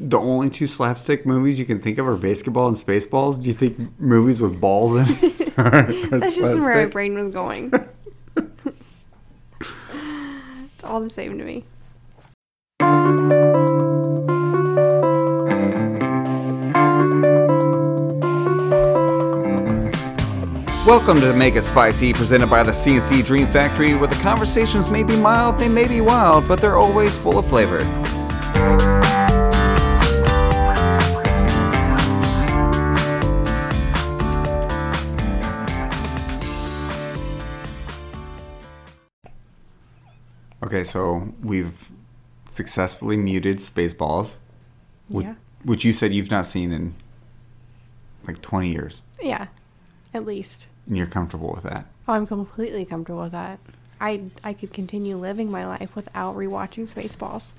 The only two slapstick movies you can think of are BASEketball and Spaceballs. Do you think movies with balls in it are, are That's just where my brain was going. it's all the same to me. Welcome to Make It Spicy, presented by the CNC Dream Factory, where the conversations may be mild, they may be wild, but they're always full of flavor. Okay, so we've successfully muted Spaceballs, which, Yeah. which you said you've not seen in like 20 years, Yeah, at least. and you're comfortable with that. Oh, I'm completely comfortable with that. I I could continue living my life without rewatching Spaceballs.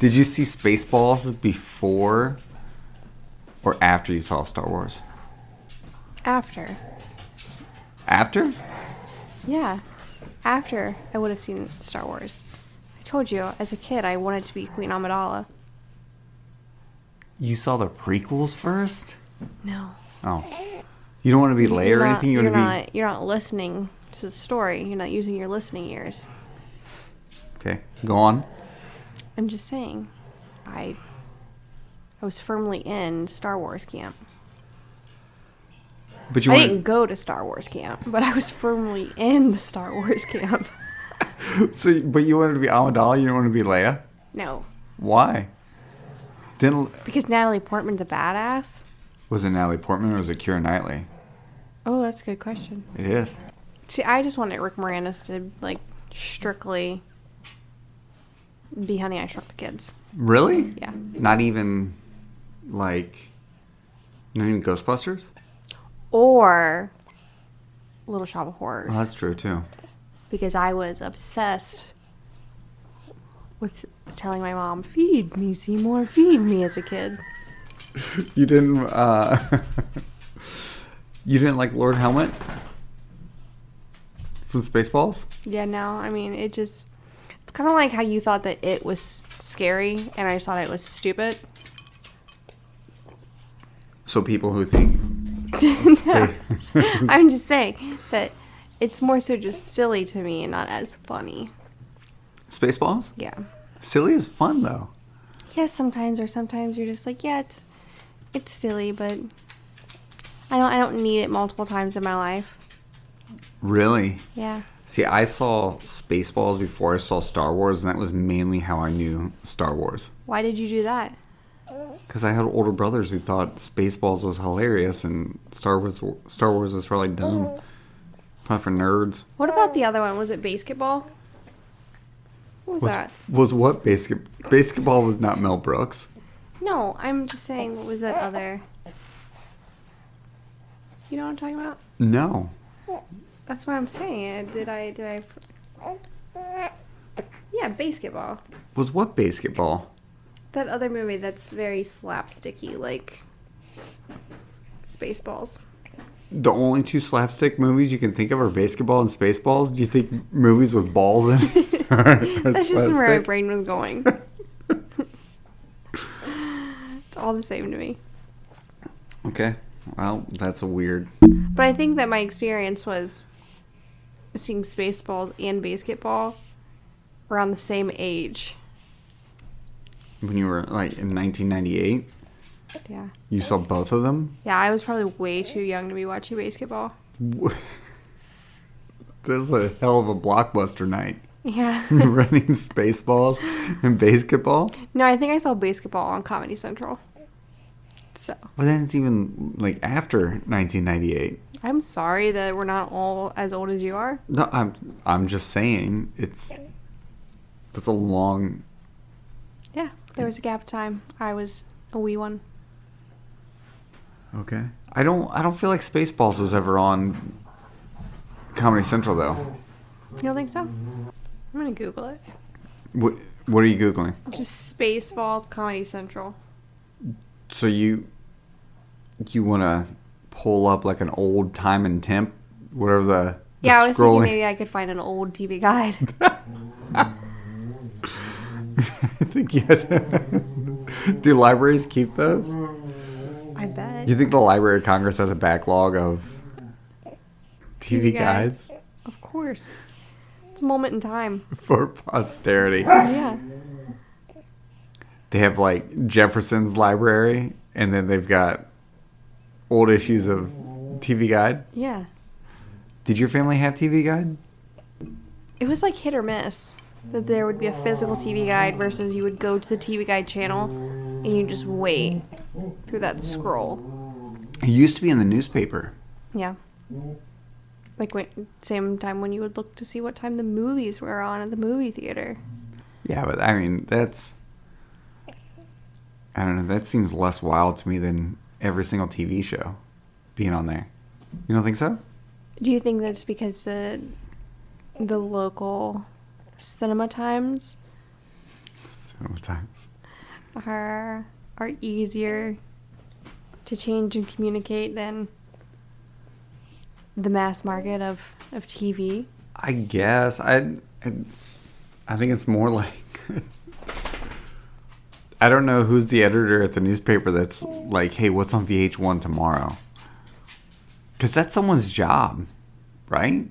Did you see Spaceballs before or after you saw Star Wars? After, After? yeah, after I would have seen Star Wars. I told you, as a kid, I wanted to be Queen Amidala. You saw the prequels first? No, Oh. You don't want to be Leia or anything? You to not. You're not listening to the story. You're not using your listening ears. Okay, go on. I'm just saying, I I was firmly in Star Wars camp. But you I didn't go to Star Wars camp, but I was firmly in the Star Wars camp. so, but you wanted to be Amidala, you didn't want to be Leia? No, Why? Didn't because Natalie Portman's a badass. was it Natalie Portman or was it Keira Knightley? Oh, that's a good question. It is. See, I just wanted Rick Moranis to like strictly be Honey I Shrunk the Kids. Really? Yeah. Not even like not even Ghostbusters? Or Little Shop of Horrors. Oh, that's true too. because I was obsessed with telling my mom, "Feed me, Seymour, feed me" as a kid. You didn't uh You didn't like Lord Helmet? From Spaceballs? Yeah, no, I mean it just it's kind of like how you thought that it was scary, and I just thought it was stupid. So people who think No. I'm just saying that it's more so just silly to me and not as funny. Spaceballs? Yeah. Silly is fun though. Yes, sometimes or sometimes you're just like, yeah, it's it's silly, but I don't I don't need it multiple times in my life. Really? Yeah. See, I saw Spaceballs before I saw Star Wars, and that was mainly how I knew Star Wars. Why did you do that? Because I had older brothers who thought Spaceballs was hilarious, and Star Wars Star Wars was probably dumb, probably for nerds. What about the other one? Was it BASEketball? What was, Was, that? was what basket BASEketball was not Mel Brooks. No, I'm just saying. What was that other? You know what I'm talking about? No, That's what I'm saying. Uh, Did I? Did I? Yeah, BASEketball. was what BASEketball? That other movie that's very slapsticky, like Spaceballs. The only two slapstick movies you can think of are BASEketball and Spaceballs. Do you think movies with balls in it are, are That's just where my brain was going. it's all the same to me. Okay, well, that's a weird. But I think that my experience was seeing Spaceballs and BASEketball around the same age. When you were like in 1998, Yeah. you saw both of them. Yeah, I was probably way too young to be watching BASEketball. This is a hell of a blockbuster night. Yeah. Running Spaceballs and BASEketball. no, I think I saw BASEketball on Comedy Central. So, But then it's even like after 1998. I'm sorry that we're not all as old as you are. No, I'm I'm just saying it's that's a long. Yeah, there was a gap of time. I was a wee one. Okay. I don't I don't feel like Spaceballs was ever on Comedy Central though. You don't think so? I'm gonna Google it. What What are you googling? Just Spaceballs Comedy Central. So you you want to pull up like an old time and temp, whatever the, the Yeah, I was scrolling. thinking maybe I could find an old TV guide. I think you to, Do libraries keep those? I bet. Do you think the Library of Congress has a backlog of TV, TV guides guides. Of course. It's a moment in time. for posterity? Yeah. They have like Jefferson's library, and then they've got old issues of TV Guide. Yeah. Did your family have TV Guide? It was like hit or miss. That there would be a physical TV guide versus you would go to the TV guide channel and you just wait through that scroll. It used to be in the newspaper. Yeah. Like when same time when you would look to see what time the movies were on at the movie theater. Yeah, but I mean, that's. I don't know. That seems less wild to me than every single TV show being on there. You don't think so? Do you think that's because the the local cinema times Sometimes. are are easier to change and communicate than the mass market of, of TV? I guess I, I, I think it's more like I don't know who's the editor at the newspaper that's like, hey, what's on VH1 tomorrow? Because that's someone's job, right?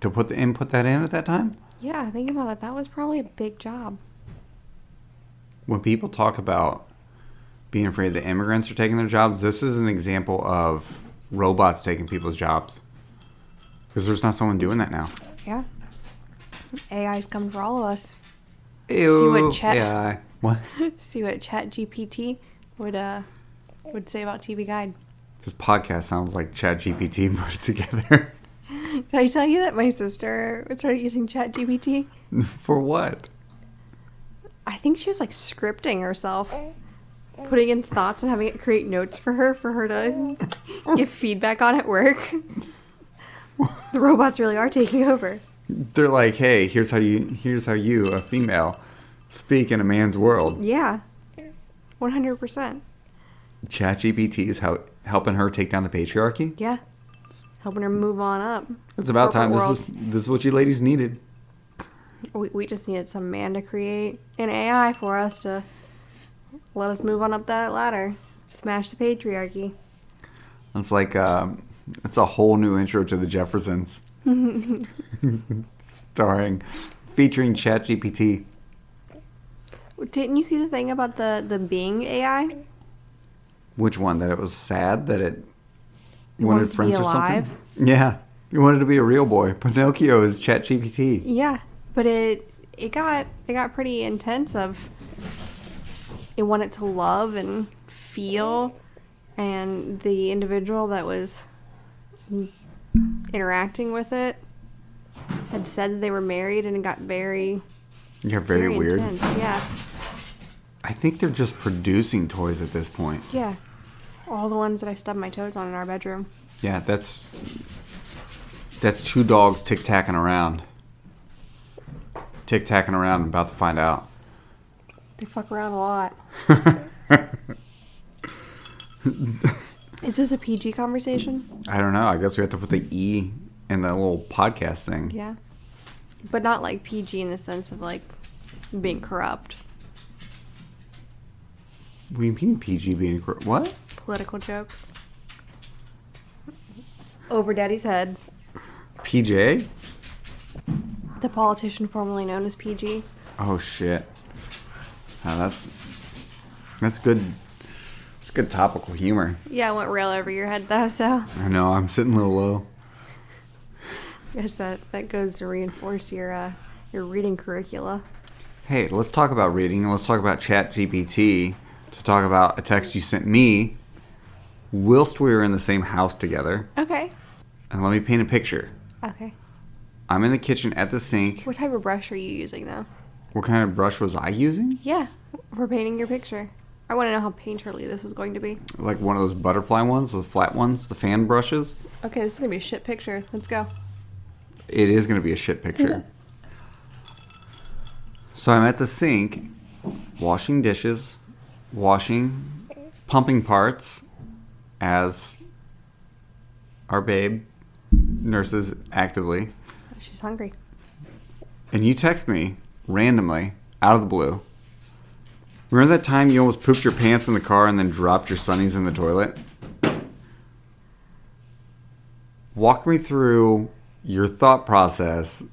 To put the input that in at that time. Yeah, think about it. That was probably a big job. When people talk about being afraid that immigrants are taking their jobs, this is an example of robots taking people's jobs. Because there's not someone doing that now. Yeah. AI's coming for all of us. Ew. See what Chet- AI. What? See what Chat GPT would uh would say about TV Guide. This podcast sounds like ChatGPT put together. Did I tell you that my sister started using Chat GPT? For what? I think she was like scripting herself, putting in thoughts and having it create notes for her for her to give feedback on at work. the robots really are taking over. They're like, hey, here's how you, here's how you, a female, speak in a man's world. Yeah. 100%. ChatGPT is how helping her take down the patriarchy. Yeah. Helping her move on up. It's about time. Corporate This is this is what you ladies needed. We, we just needed some man to create an AI for us to let us move on up that ladder. Smash the patriarchy. It's like um, it's a whole new intro to the Jeffersons, starring, featuring ChatGPT. Didn't you see the thing about the, the Bing AI? Which one? That it was sad that it It wanted be alive? something. Yeah, you wanted to be a real boy. Pinocchio is ChatGPT. Yeah, but it it got it got pretty intense. Of it wanted to love and feel, and the individual that was interacting with it had said that they were married, and it got very You're very, very weird. intense. Yeah, I think they're just producing toys at this point. yeah. All the ones that I stubbed my toes on in our bedroom. Yeah, that's that's two dogs tic tacking around. Tic tacking around, about to find out. They fuck around a lot. Is this a PG conversation? I don't know. I guess we have to put the E in the little podcast thing. Yeah. But not like PG in the sense of like being corrupt. What do you mean PG being cor- what? Political jokes. Over Daddy's head. PJ? The politician formerly known as PG. Oh shit. Oh, that's that's good. It's good topical humor. Yeah, I went real over your head though, so I know. I'm sitting a little low. guess that that goes to reinforce your uh, your reading curricula. Hey, let's talk about reading. And let's talk about Chat GPT. To talk about a text you sent me whilst we were in the same house together. Okay. And let me paint a picture. Okay. I'm in the kitchen at the sink. What type of brush are you using though? What kind of brush was I using? Yeah, for painting your picture. I want to know how painterly this is going to be. Like one of those butterfly ones, the flat ones, the fan brushes. Okay, this is gonna be a shit picture. Let's go. It is going to be a shit picture. So I'm at the sink, washing dishes, washing, pumping parts, as our babe nurses actively. She's hungry. And you text me randomly out of the blue. Remember that time you almost pooped your pants in the car and then dropped your sunnies in the toilet? Walk me through your thought process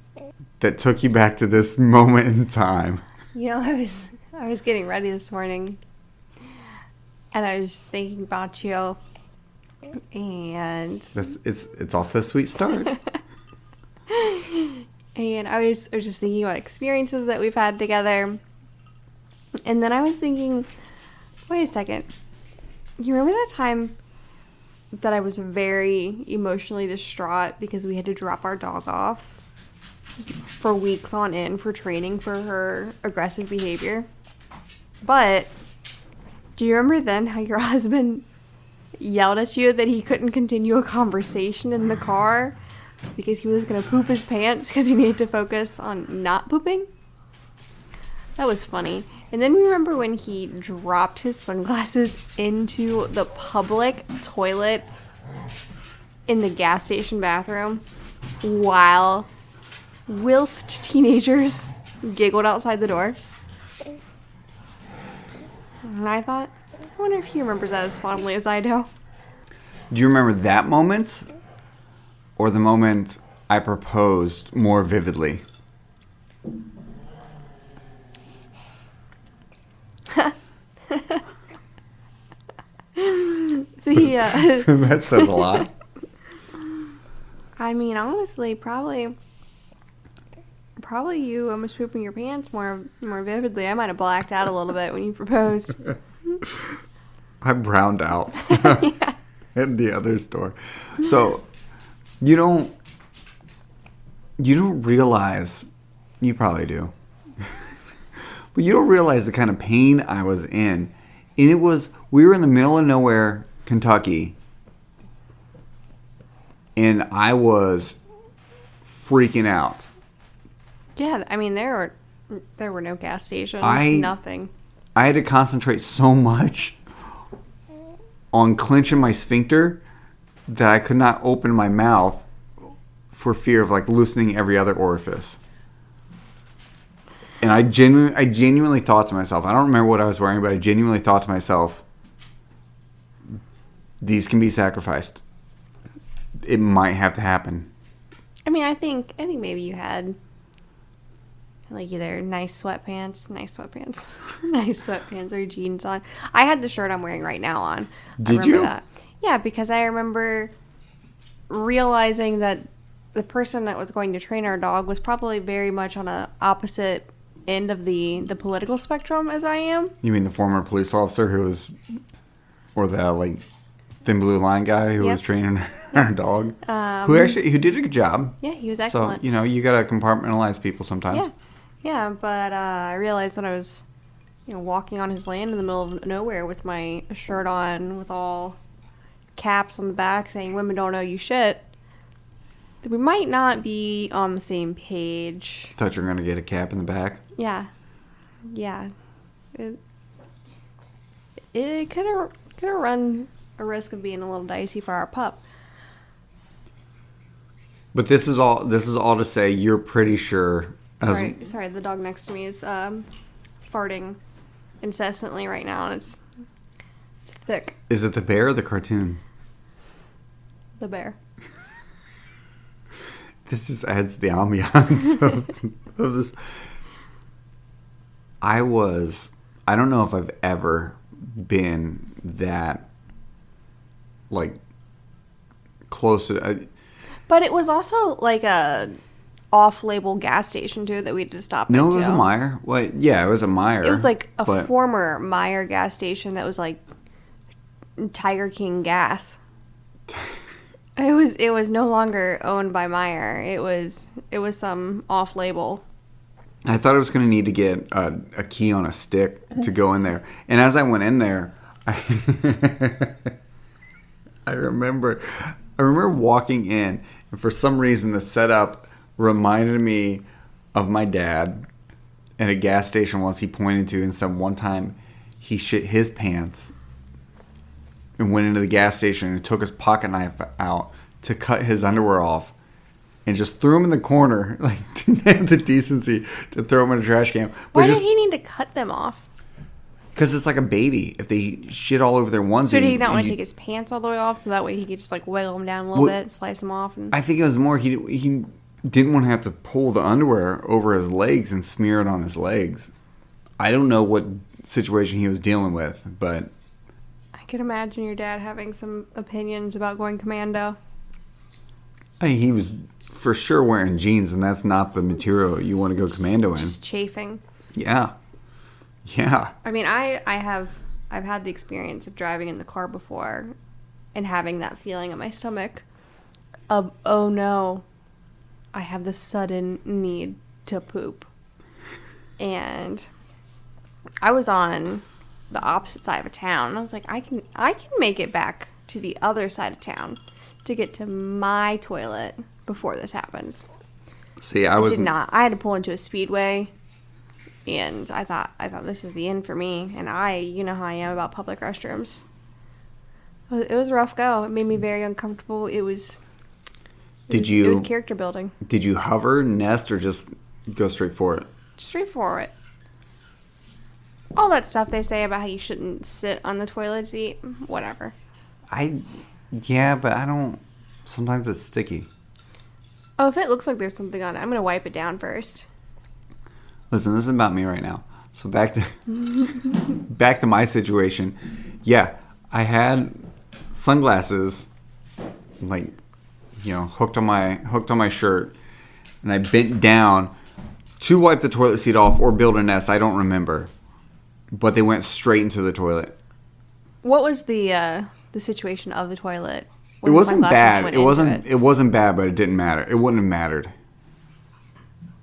that took you back to this moment in time. You know, I was I was getting ready this morning, and I was just thinking about you, and That's it's it's off to a sweet start. and I was, I was just thinking about experiences that we've had together, and then I was thinking, wait a second, you remember that time that I was very emotionally distraught because we had to drop our dog off for weeks on end for training for her aggressive behavior. But do you remember then how your husband yelled at you that he couldn't continue a conversation in the car because he was going to poop his pants because he needed to focus on not pooping? That was funny. And then we remember when he dropped his sunglasses into the public toilet in the gas station bathroom while whilst teenagers giggled outside the door. And I thought, I wonder if he remembers that as fondly as I do. Do you remember that moment or the moment I proposed more vividly? The uh, that says a lot. I mean, honestly, probably, probably you almost pooping your pants more more vividly. I might have blacked out a little bit when you proposed. I browned out at the other store. So you don't you don't realize you probably do. but you don't realize the kind of pain I was in. And it was we were in the middle of nowhere, Kentucky. And I was freaking out. Yeah, I mean there were there were no gas stations, I- nothing. I had to concentrate so much on clenching my sphincter that I could not open my mouth for fear of like loosening every other orifice. And I genuinely, I genuinely thought to myself, I don't remember what I was wearing, but I genuinely thought to myself, these can be sacrificed. It might have to happen. I mean, I think I think maybe you had like either nice sweatpants, nice sweatpants, nice sweatpants or jeans on. I had the shirt I'm wearing right now on. Did you? That. Yeah, because I remember realizing that the person that was going to train our dog was probably very much on a opposite end of the the political spectrum as I am. You mean the former police officer who was, or the like thin blue line guy who was Yep. training our dog, Um, who actually who did a good job. Yeah, he was excellent. So you know you gotta compartmentalize people sometimes. Yeah, yeah, but uh, I realized when I was, you know, walking on his land in the middle of nowhere with my shirt on, with all caps on the back saying "Women don't know you shit," that we might not be on the same page. Thought you were gonna get a cap in the back. Yeah, yeah, it it could have could have run a risk of being a little dicey for our pup. But this is all. This is all to say you're pretty sure. As, Sorry, sorry, the dog next to me is um, farting incessantly right now, and it's it's thick. Is it the bear or the cartoon? The bear. This just adds the ambiance of, of this. I was. I don't know if I've ever been that like close to. I, But it was also like a off-label gas station too that we had to stop. no, it was a Meijer. What? Yeah, it was a Meijer. It was like a but- former Meijer gas station that was like Tiger King gas. It was it was no longer owned by Meijer. It was it was some off-label. I thought I was going to need to get a, a key on a stick to go in there. And as I went in there, I, I remember I remember walking in and for some reason the setup reminded me of my dad at a gas station once he pointed to and said one time he shit his pants and went into the gas station and took his pocket knife out to cut his underwear off and just threw him in the corner. Like didn't have the decency to throw him in a trash can. But Why just did he need to cut them off? Because it's like a baby. If they shit all over their onesie, So did he not want to take his pants all the way off so that way he could just like wiggle them down a little Well, bit, slice them off, and I think it was more he he didn't want to have to pull the underwear over his legs and smear it on his legs. I don't know what situation he was dealing with, but I could imagine your dad having some opinions about going commando. I mean, he was for sure wearing jeans, and that's not the material you want to go commando in. Just chafing. Yeah, yeah. I mean, I I have I've had the experience of driving in the car before, and having that feeling in my stomach, of oh no, I have the sudden need to poop, and I was on the opposite side of a town. I was like, I can I can make it back to the other side of town to get to my toilet before this happens. See, I I was did not. I had to pull into a speedway, and I thought I thought this is the end for me. And I, you know how I am about public restrooms. It was a rough go. It made me very uncomfortable. It was. Did you- It was character building. Did you hover, nest, or just go straight for it? Straight for it. All that stuff they say about how you shouldn't sit on the toilet seat, whatever. I, yeah, but I don't. Sometimes it's sticky. Oh, if it looks like there's something on it, I'm gonna wipe it down first. Listen, this is about me right now. So back to back to my situation. Yeah, I had sunglasses, like you know, hooked on my hooked on my shirt, and I bent down to wipe the toilet seat off or build a nest. I don't remember, but they went straight into the toilet. What was the uh, the situation of the toilet? It wasn't bad. It wasn't. it? It wasn't bad, but it didn't matter. It wouldn't have mattered.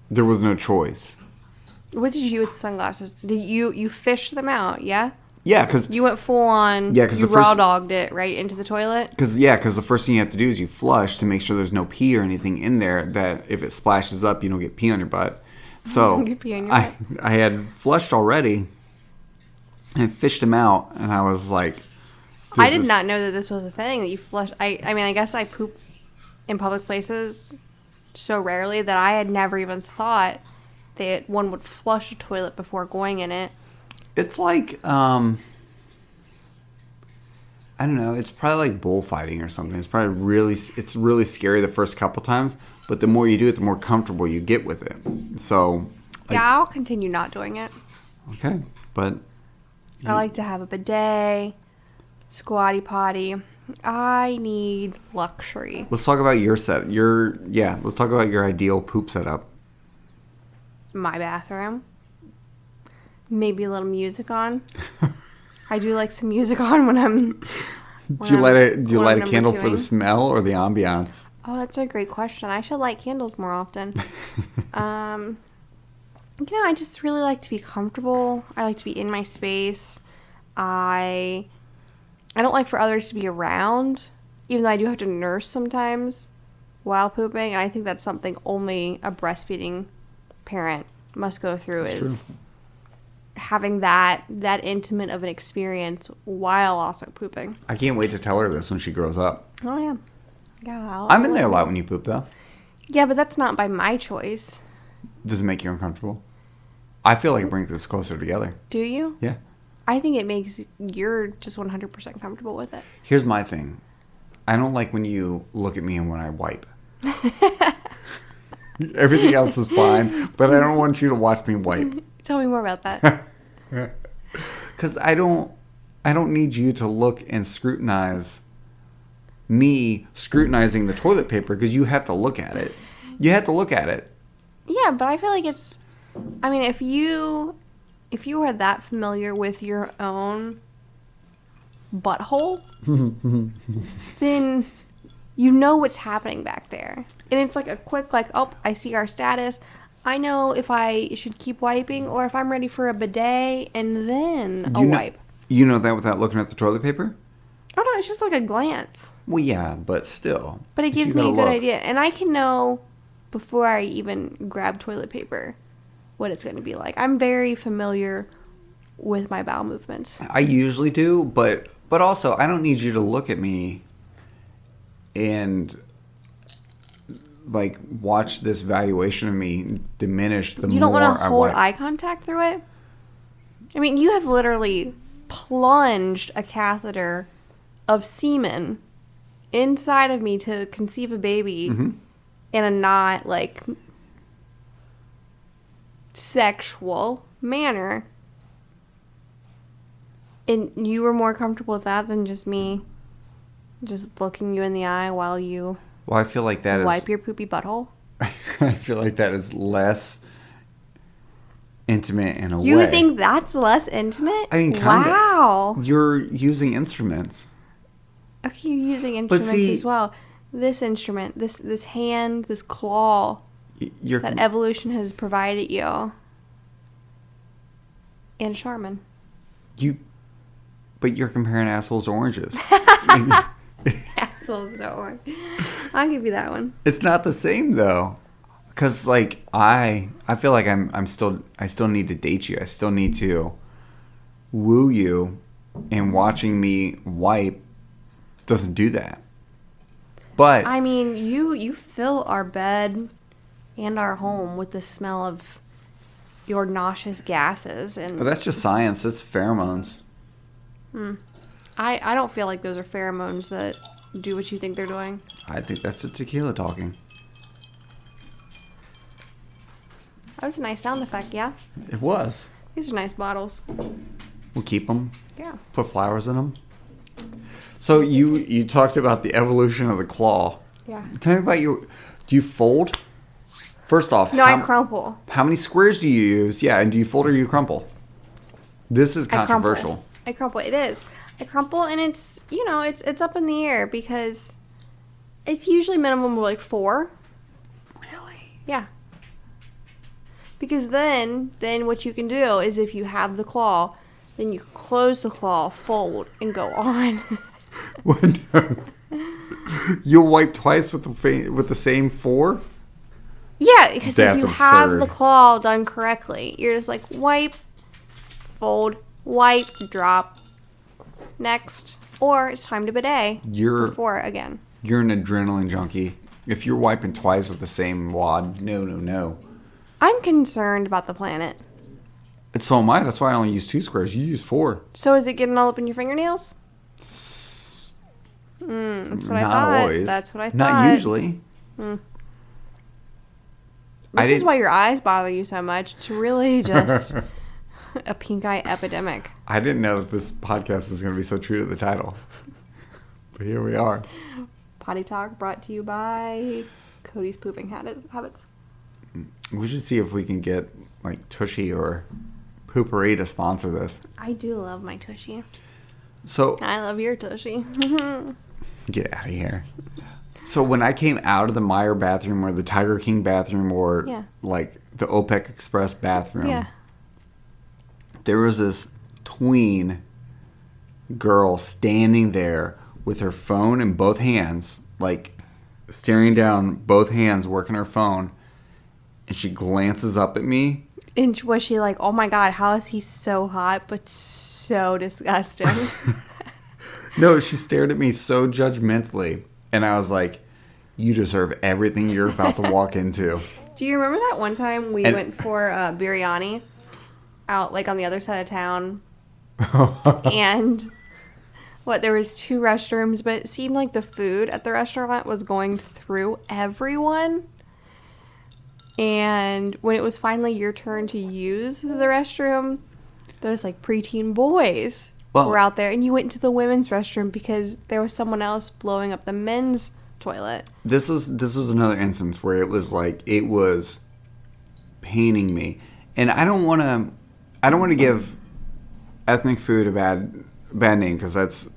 There was no choice. What did you do with the sunglasses? Did you you fished them out? Yeah, Yeah, because you went full on. Yeah, 'cause you raw dogged it right into the toilet. Because yeah, because the first thing you have to do is you flush to make sure there's no pee or anything in there. That if it splashes up, you don't get pee on your butt. So on your I I had flushed already and fished them out, and I was like, I did is- not know that this was a thing that you flush. I I mean, I guess I poop in public places so rarely that I had never even thought that one would flush a toilet before going in it. It's like um, I don't know. It's probably like bullfighting or something. It's probably really it's really scary the first couple times, but the more you do it, the more comfortable you get with it. So Yeah, I'll continue not doing it. okay, but I like to have a bidet, squatty potty. I need luxury. let's talk about your set. Your yeah, let's talk about your ideal poop setup. My bathroom. Maybe a little music on. I do like some music on when I'm. Do you I'm- light a do you light I'm a candle for the smell or the ambiance? Oh, that's a great question. I should light candles more often. um, you know, I just really like to be comfortable. I like to be in my space. I I don't like for others to be around, even though I do have to nurse sometimes while pooping. And I think that's something only a breastfeeding parent must go through That's is having that that intimate of an experience while also pooping. I can't wait to tell her this when she grows up. Oh yeah, yeah. I'll- I'm in there a lot when you poop though. Yeah, but that's not by my choice. Does it make you uncomfortable? I feel like it brings us closer together. Do you? Yeah. I think it makes you're just 100% comfortable with it. Here's my thing. I don't like when you look at me and when I wipe. Everything else is fine, but I don't want you to watch me wipe Tell me more about that. cuz I don't I don't need you to look and scrutinize me scrutinizing the toilet paper because you have to look at it. You have to look at it. yeah, but I feel like it's I mean, if you if you are that familiar with your own butthole, then you know what's happening back there. And it's like a quick like, "Oh, I see our status. I know if I should keep wiping or if I'm ready for a bidet and then a You know, wipe." you know that without looking at the toilet paper? Oh no, it's just like a glance. Well, yeah, but still. But it gives me a good look. idea. And I can know before I even grab toilet paper what it's going to be like. I'm very familiar with my bowel movements. I usually do, but but also I don't need you to look at me and like watch this valuation of me diminish the You don't more want to I hold eye contact through it? I mean, you have literally plunged a catheter of semen inside of me to conceive a baby Mm-hmm. in a not like sexual manner. And you were more comfortable with that than just me just looking you in the eye while you Well, I feel like that is. wipe your poopy butthole. I feel like that is less intimate in a You way. think that's less intimate? I mean, kinda. wow. you're using instruments? Okay, you're using instruments see- as well. This instrument, this this hand, this claw You're that evolution has provided you. And Charmin. you, but you're comparing assholes to oranges. Assholes don't work. I'll give you that one. It's not the same though, because like I, I feel like I'm, I'm still, I still need to date you. I still need to woo you, and watching me wipe doesn't do that. But I mean, you you fill our bed and our home with the smell of your nauseous gases and but that's just science. It's pheromones. Hmm. I, I don't feel like those are pheromones that do what you think they're doing. I think that's the tequila talking. That was a nice sound effect, yeah? It was. These are nice bottles. We'll keep them. Yeah. Put flowers in them. So you you talked about the evolution of the claw. Yeah. Tell me about your. Do you fold? First off, No, how, I crumple. how many squares do you use? Yeah, and do you fold or you crumple? This is controversial. I crumple. controversial. I crumple. It is. I crumple, and it's you know it's it's up in the air because it's usually minimum of like four. Really? Yeah. Because then then what you can do is if you have the claw, then you close the claw, fold, and go on. You'll wipe twice with the fa- with the same four. yeah, because if you have the claw done correctly, you're just like wipe, fold, wipe, drop, next, or it's time to bidet. You're before again. you're an adrenaline junkie. If you're wiping twice with the same wad, no, no, no. I'm concerned about the planet. And so am I. That's why I only use two squares. You use four. So is it getting all up in your fingernails? Mm, that's what I thought. always. That's what I thought. Not usually. I This is why your eyes bother you so much. It's really just a pink eye epidemic. I didn't know that this podcast was going to be so true to the title. But here we are. Potty talk brought to you by Cody's pooping habits. We should see if we can get like Tushy or Poo-Pourri to sponsor this. I do love my tushy. So I love your tushy. get out of here. So when I came out of the Meijer bathroom or the Tiger King bathroom or Yeah. like the OPEC Express bathroom, yeah. There was this tween girl standing there with her phone in both hands, like staring down both hands, working her phone. And she glances up at me. And was she like, oh my god, how is he so hot but so disgusting? No, she stared at me so judgmentally. And I was like, You deserve everything you're about to walk into. Do you remember that one time we And- went for uh, biryani out like on the other side of town, and what there was two restrooms, but it seemed like the food at the restaurant was going through everyone. And when it was finally your turn to use the restroom, those like preteen boys were out there, and you went to the women's restroom because there was someone else blowing up the men's toilet. this was this was another instance where it was like it was paining me and i don't want to i don't want to give ethnic food a bad bad name because that's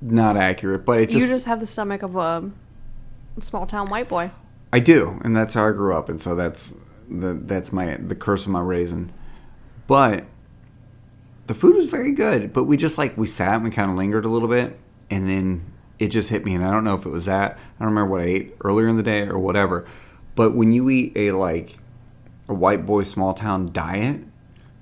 not accurate but it you just just have the stomach of a small town white boy. i do and that's how i grew up and so that's the that's my the curse of my raisin but the food was very good but we just like we sat and we kind of lingered a little bit and then it just hit me and i don't know if it was that i don't remember what i ate earlier in the day or whatever but when you eat a like a white boy small town diet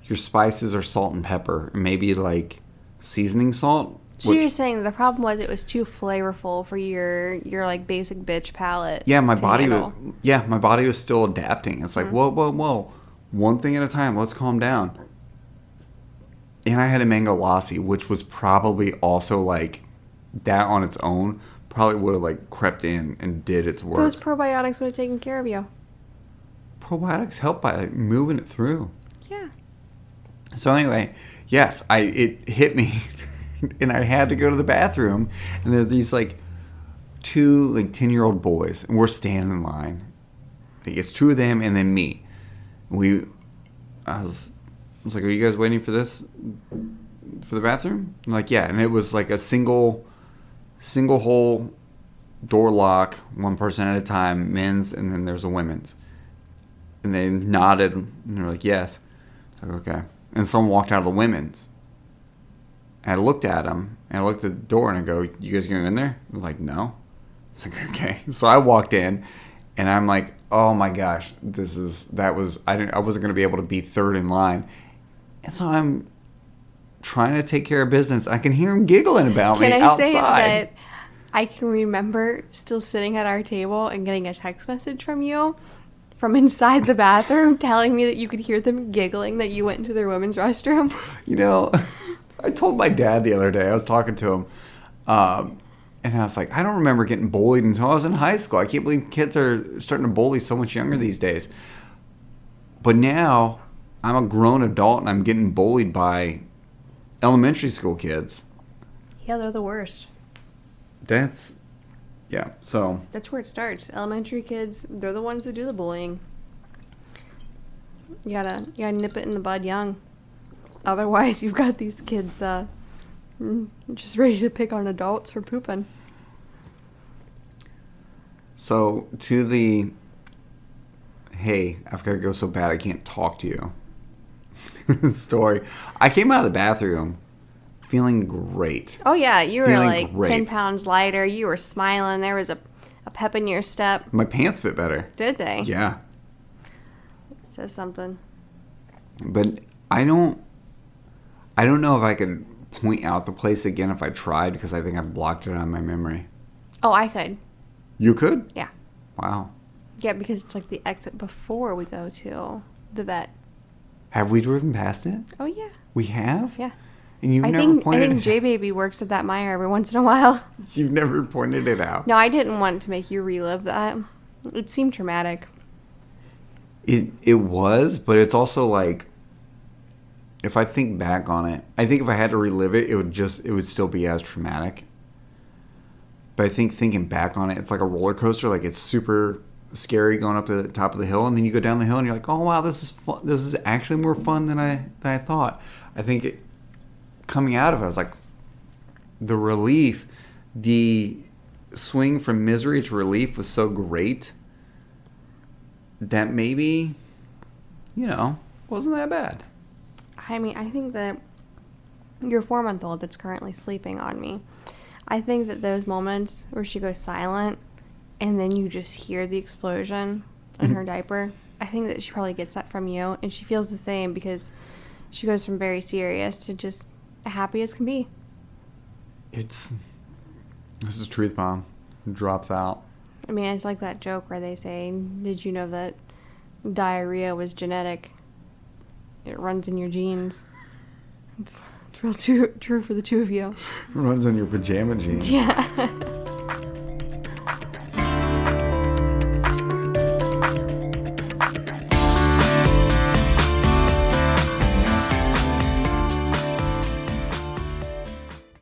your spices are salt and pepper maybe like seasoning salt So which- you're saying the problem was it was too flavorful for your your like basic bitch palate. yeah my body was handle. Mm-hmm. yeah my body was still adapting it's like whoa whoa whoa one thing at a time let's calm down and I had a mango lassi, which was probably also like that on its own probably would have like crept in and did its work. Those probiotics would have taken care of you. Probiotics help by like moving it through. Yeah. So anyway, yes, I it hit me, and I had to go to the bathroom, and there are these like two like ten year old boys, and we're standing in line. Like, it's two of them and then me. We, I was, I was like, "Are you guys waiting for this for the bathroom?" I'm like, "Yeah," and it was like a single, single hole door lock, one person at a time, men's, and then there's a women's. And they nodded, and they're like, "Yes." I was like, okay. And someone walked out of the women's. And I looked at him and I looked at the door, and I go, "You guys going in there?" They're like, "No." It's like, okay. So I walked in, and I'm like, "Oh my gosh, this is that was I didn't I wasn't gonna be able to be third in line." And so I'm trying to take care of business. I can hear him giggling about Can me I outside. say that I can remember still sitting at our table and getting a text message from you from inside the bathroom telling me that you could hear them giggling that you went into their women's restroom. You know, I told my dad the other day, I was talking to him, um, and I was like, I don't remember getting bullied until I was in high school. I can't believe kids are starting to bully so much younger these days. But now I'm a grown adult and I'm getting bullied by elementary school kids. Yeah, they're the worst. That's, yeah, so That's where it starts. Elementary kids, they're the ones that do the bullying. You gotta, you gotta nip it in the bud young. Otherwise, you've got these kids uh, mm, just ready to pick on adults for pooping. So to the hey, I've got to go so bad I can't talk to you story. I came out of the bathroom feeling great. Oh yeah, you were like great. ten pounds lighter. You were smiling. There was a, a pep in your step. My pants fit better. Did they? Yeah, Says something. but I don't. I don't know if I could point out the place again if I tried because I think I blocked it on my memory. Oh, I could. You could? Yeah. Wow. Yeah, because it's like the exit before we go to the vet. Have we driven past it? Oh yeah, We have. yeah. And you've I never think I think J Baby works at that Meijer every once in a while. you've never pointed it out. No, I didn't want to make you relive that. It seemed traumatic. It it was, but it's also like if I think back on it, I think if I had to relive it, it would just it would still be as traumatic. But I think thinking back on it, it's like a roller coaster. Like it's super scary going up to the top of the hill, and then you go down the hill, and you're like, "Oh wow, this is fun. This is actually more fun than I than I thought." I think it, coming out of it, I was like, the relief, the swing from misery to relief was so great that maybe, you know, wasn't that bad. I mean, I think that your four month old that's currently sleeping on me, I think that those moments where she goes silent and then you just hear the explosion in her mm-hmm. diaper, I think that she probably gets that from you. And she feels the same because she goes from very serious to just happy as can be. It's this is truth bomb. It drops out. I mean, it's like that joke where they say, Did you know that diarrhea was genetic? It runs in your genes. It's, it's real true, true for the two of you. Runs in your pajama jeans. Yeah.